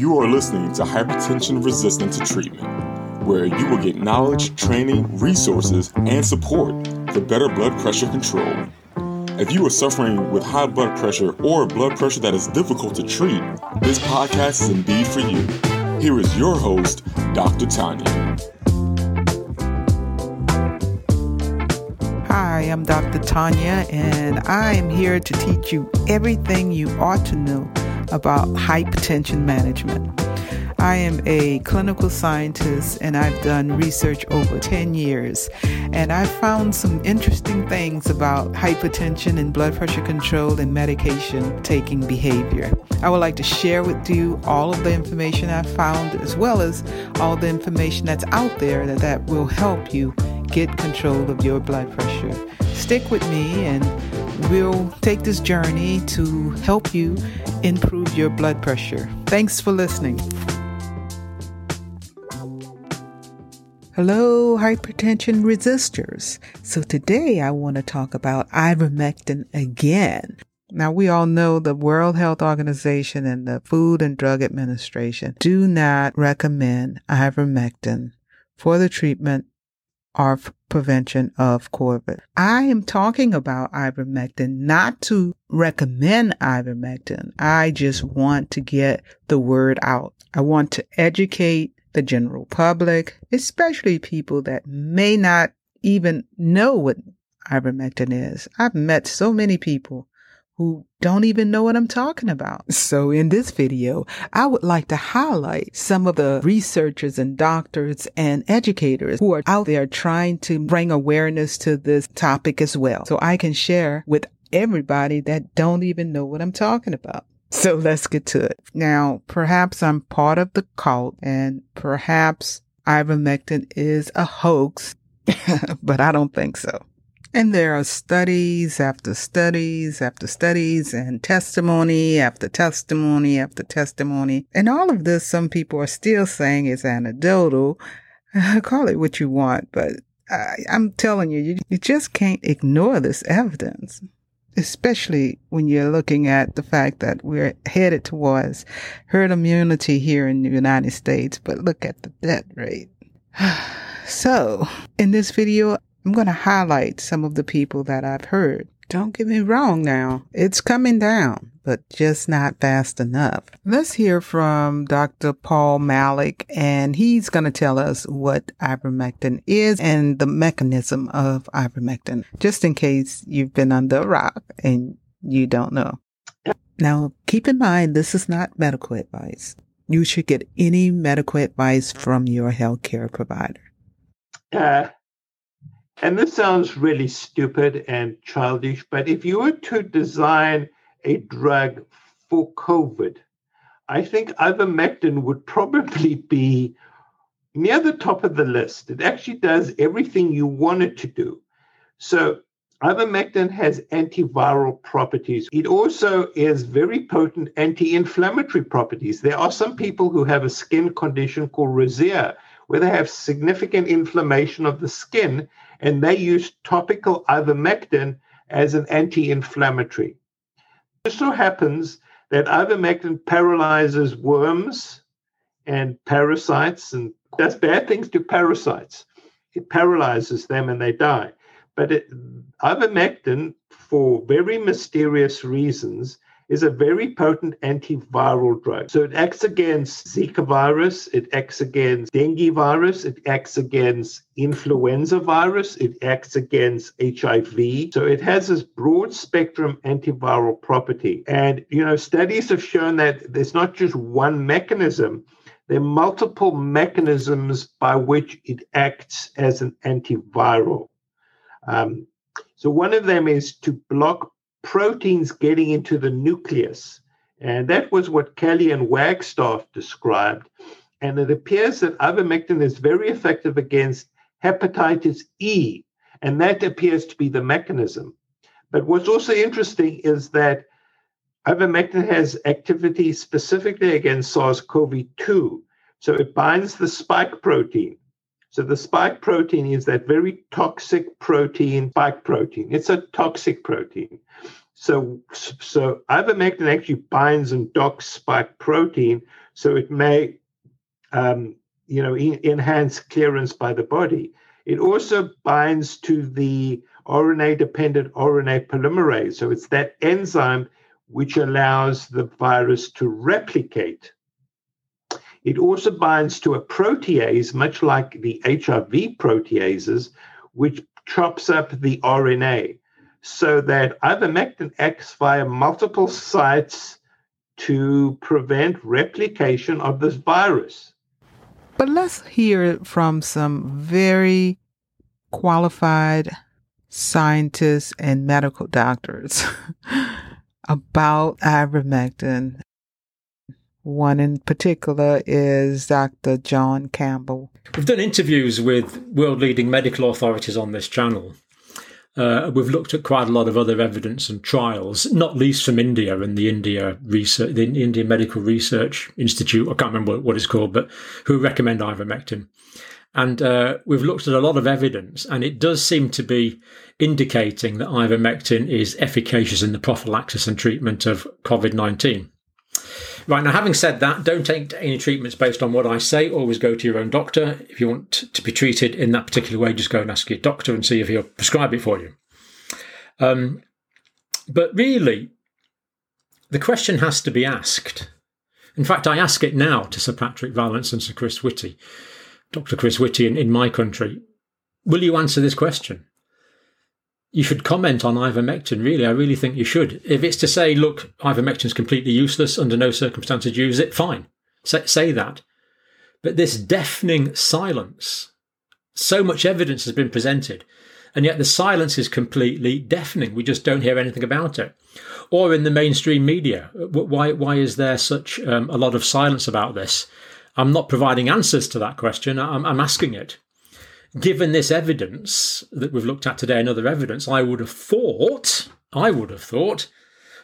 You are listening to Hypertension Resistant to Treatment, where you will get knowledge, training, resources, and support for better blood pressure control. If you are suffering with high blood pressure or blood pressure that is difficult to treat, this podcast is indeed for you. Here is your host, Dr. Tanya. Hi, I'm Dr. Tanya, and I am here to teach you everything you ought to know about hypertension management. I am a clinical scientist and I've done research over 10 years. And I've found some interesting things about hypertension and blood pressure control and medication taking behavior. I would like to share with you all of the information I've found as well as all the information that's out there that, that will help you get control of your blood pressure. Stick with me and we'll take this journey to help you improve your blood pressure. Thanks for listening. Hello, hypertension resistors. So today I want to talk about ivermectin again. Now we all know the World Health Organization and the Food and Drug Administration do not recommend ivermectin for the treatment or prevention of COVID. I am talking about ivermectin not to recommend ivermectin. I just want to get the word out. I want to educate the general public, especially people that may not even know what ivermectin is. I've met so many people who don't even know what I'm talking about. So in this video, I would like to highlight some of the researchers and doctors and educators who are out there trying to bring awareness to this topic as well. So I can share with everybody that don't even know what I'm talking about. So let's get to it. Now, perhaps I'm part of the cult and perhaps ivermectin is a hoax, but I don't think so. And there are studies after studies after studies and testimony after testimony after testimony. And all of this, some people are still saying is anecdotal. Call it what you want, but I, am telling you, you, you just can't ignore this evidence, especially when you're looking at the fact that we're headed towards herd immunity here in the United States. But look at the death rate. So, in this video, I'm going to highlight some of the people that I've heard. Don't get me wrong now. It's coming down, but just not fast enough. Let's hear from Dr. Paul Marik, and he's going to tell us what ivermectin is and the mechanism of ivermectin, just in case you've been under a rock and you don't know. Now, keep in mind, this is not medical advice. You should get any medical advice from your healthcare provider. Uh, and this sounds really stupid and childish, but if you were to design a drug for COVID, I think ivermectin would probably be near the top of the list. It actually does everything you want it to do. So, ivermectin has antiviral properties. It also has very potent anti inflammatory properties. There are some people who have a skin condition called rosacea, where they have significant inflammation of the skin and they use topical ivermectin as an anti inflammatory. It so happens that ivermectin paralyzes worms and parasites and does bad things to parasites. It paralyzes them and they die. But it, ivermectin, for very mysterious reasons, is a very potent antiviral drug. So it acts against Zika virus, it acts against dengue virus, it acts against influenza virus, it acts against HIV. So it has this broad spectrum antiviral property. And, you know, studies have shown that there's not just one mechanism. There are multiple mechanisms by which it acts as an antiviral. Um, so one of them is to block proteins getting into the nucleus. And that was what Caly and Wagstaff described. And it appears that ivermectin is very effective against hepatitis E, and that appears to be the mechanism. But what's also interesting is that ivermectin has activity specifically against SARS CoV 2. So it binds the spike protein. So the spike protein is that very toxic protein, spike protein. It's a toxic protein. So, so ivermectin actually binds and docks spike protein, so it may, um, you know, enhance clearance by the body. It also binds to the RNA-dependent RNA polymerase, so it's that enzyme which allows the virus to replicate. It also binds to a protease, much like the HIV proteases, which chops up the RNA so that ivermectin acts via multiple sites to prevent replication of this virus. But let's hear from some very qualified scientists and medical doctors about ivermectin. One in particular is Dr. John Campbell. We've done interviews with world leading medical authorities on this channel. Uh, we've looked at quite a lot of other evidence and trials, not least from India and the India research, the Indian Medical Research Institute. I can't remember what it's called, but who recommend ivermectin. And uh, we've looked at a lot of evidence, and it does seem to be indicating that ivermectin is efficacious in the prophylaxis and treatment of COVID 19. Right now, having said that, don't take any treatments based on what I say. Always go to your own doctor. If you want to be treated in that particular way, just go and ask your doctor and see if he'll prescribe it for you. Um, but really, the question has to be asked. In fact, I ask it now to Sir Patrick Vallance and Sir Chris Whitty, Dr. Chris Whitty in, in my country. Will you answer this question? You should comment on ivermectin, really. I really think you should. If it's to say, look, ivermectin is completely useless, under no circumstances use it, fine. Say, say that. But this deafening silence, so much evidence has been presented, and yet the silence is completely deafening. We just don't hear anything about it. Or in the mainstream media, why, why is there such um, a lot of silence about this? I'm not providing answers to that question, I'm, I'm asking it given this evidence that we've looked at today and other evidence, I would have thought, I would have thought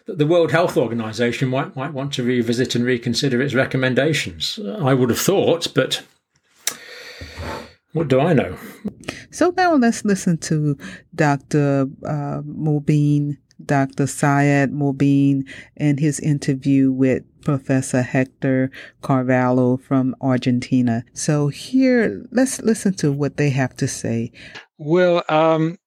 that the World Health Organization might, might want to revisit and reconsider its recommendations. I would have thought, but what do I know? So now let's listen to Dr. Uh, Dr. Syed Mobeen, and his interview with Professor Hector Carvallo from Argentina. So here, let's listen to what they have to say. Well, um,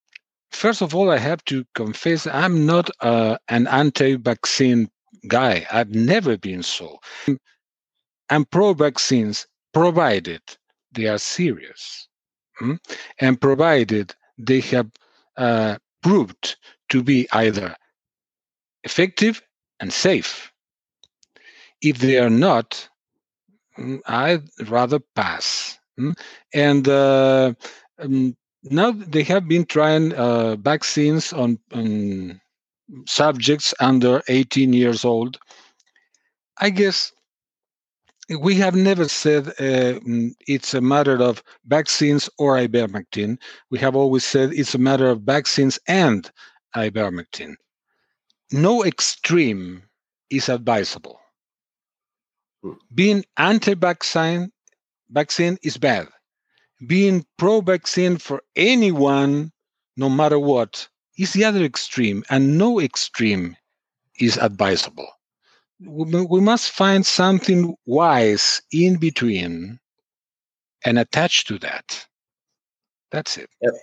first of all, I have to confess I'm not uh, an anti-vaccine guy. I've never been so. I'm pro-vaccines, provided they are serious, hmm? and provided they have uh, proved to be either effective and safe. If they are not, mm, I'd rather pass. Mm. And uh, um, now they have been trying uh, vaccines on, on subjects under 18 years old. I guess we have never said uh, mm, it's a matter of vaccines or ivermectin. We have always said it's a matter of vaccines and ivermectin. No extreme is advisable. Hmm. Being anti-vaccine vaccine is bad. Being pro-vaccine for anyone, no matter what, is the other extreme, and no extreme is advisable. We must find something wise in between and attach to that. That's it. Yep.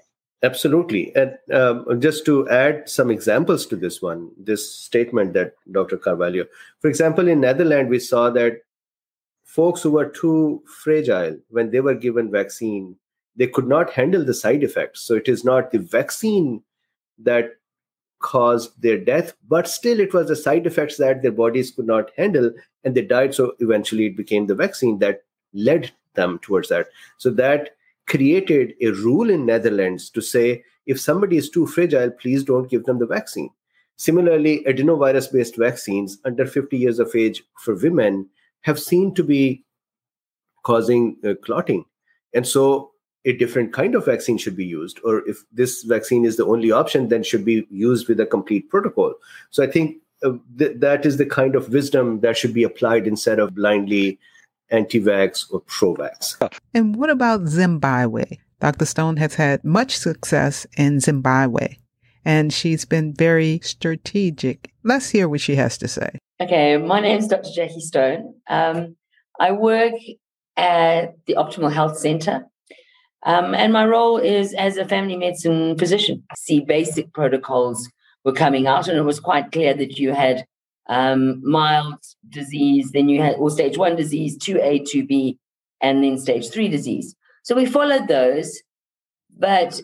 Absolutely. And um, just to add some examples to this one, this statement that Dr. Carvallo, for example, in Netherlands, we saw that folks who were too fragile when they were given vaccine, they could not handle the side effects. So it is not the vaccine that caused their death, but still it was the side effects that their bodies could not handle and they died. So eventually it became the vaccine that led them towards that. So that created a rule in Netherlands to say if somebody is too fragile, please don't give them the vaccine. Similarly, adenovirus based vaccines under 50 years of age for women have seen to be causing uh, clotting. And so a different kind of vaccine should be used. Or if this vaccine is the only option, then should be used with a complete protocol. So I think uh, th- that is the kind of wisdom that should be applied instead of blindly anti-vax or pro-vax. And what about Zimbabwe? Dr. Stone has had much success in Zimbabwe. and she's been very strategic. Let's hear what she has to say. Okay, my name is Dr. Jackie Stone. Um, I work at the Optimal Health Center, um, and my role is as a family medicine physician. See, basic protocols were coming out, and it was quite clear that you had um, mild disease, then you had or stage one disease, two A, two B, and then stage three disease. So we followed those, but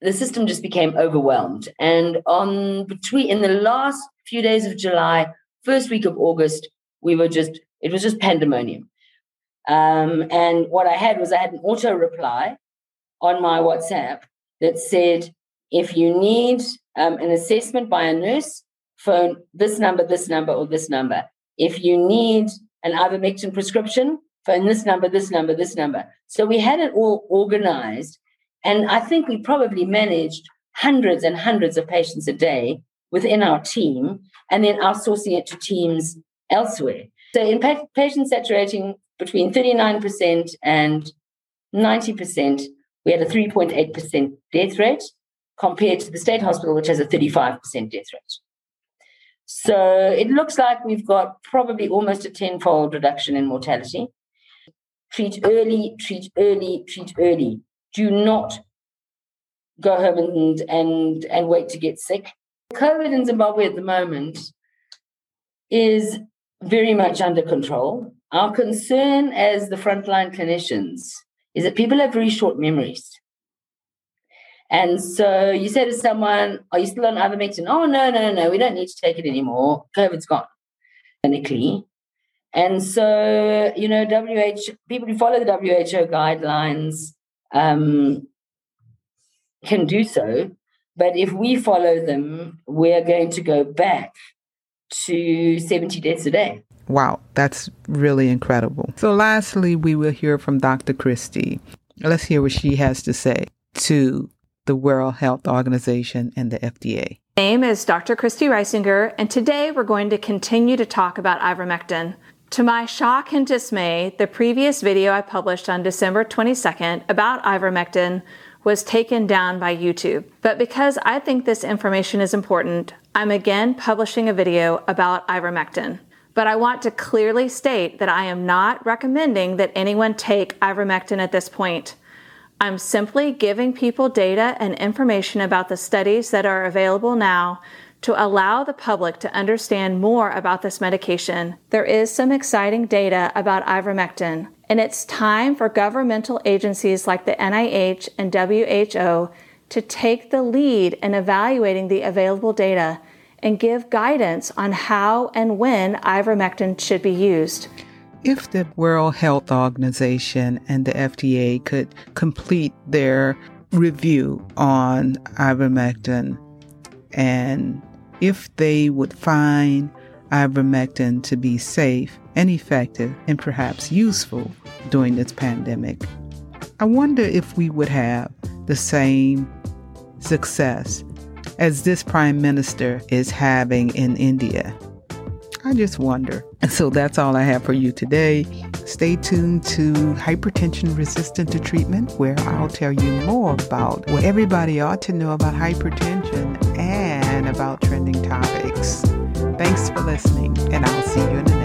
the system just became overwhelmed. And on between in the last few days of July, first week of August, we were just it was just pandemonium. Um, and what I had was I had an auto reply on my WhatsApp that said, if you need um, an assessment by a nurse, phone this number, this number, or this number. If you need an ivermectin prescription, phone this number, this number, this number. So we had it all organized. And I think we probably managed hundreds and hundreds of patients a day within our team and then outsourcing it to teams elsewhere. So in pa- patient saturating between 39% and 90%, we had a 3.8% death rate compared to the state hospital, which has a 35% death rate. So it looks like we've got probably almost a tenfold reduction in mortality. Treat early, treat early, treat early. Do not go home and, and, and wait to get sick. COVID in Zimbabwe at the moment is very much under control. Our concern as the frontline clinicians is that people have very short memories. And so you say to someone, Are you still on ivermectin? Oh, no, no, no, we don't need to take it anymore. COVID's gone clinically. And so, you know, WHO, people who follow the WHO guidelines um, can do so. But if we follow them, we're going to go back to 70 deaths a day. Wow, that's really incredible. So, lastly, we will hear from Dr. Christie. Let's hear what she has to say to the World Health Organization and the FDA. My name is Dr. Christie Reisinger, and today we're going to continue to talk about ivermectin. To my shock and dismay, the previous video I published on December 22nd about ivermectin was taken down by YouTube. But because I think this information is important, I'm again publishing a video about ivermectin. But I want to clearly state that I am not recommending that anyone take ivermectin at this point. I'm simply giving people data and information about the studies that are available now to allow the public to understand more about this medication. There is some exciting data about ivermectin, and it's time for governmental agencies like the NIH and WHO to take the lead in evaluating the available data and give guidance on how and when ivermectin should be used. If the World Health Organization and the FDA could complete their review on ivermectin and if they would find ivermectin to be safe and effective and perhaps useful during this pandemic, I wonder if we would have the same success as this prime minister is having in India. I just wonder. And so that's all I have for you today. Stay tuned to Hypertension Resistant to Treatment, where I'll tell you more about what everybody ought to know about hypertension and about trending topics. Thanks for listening, and I'll see you in the next.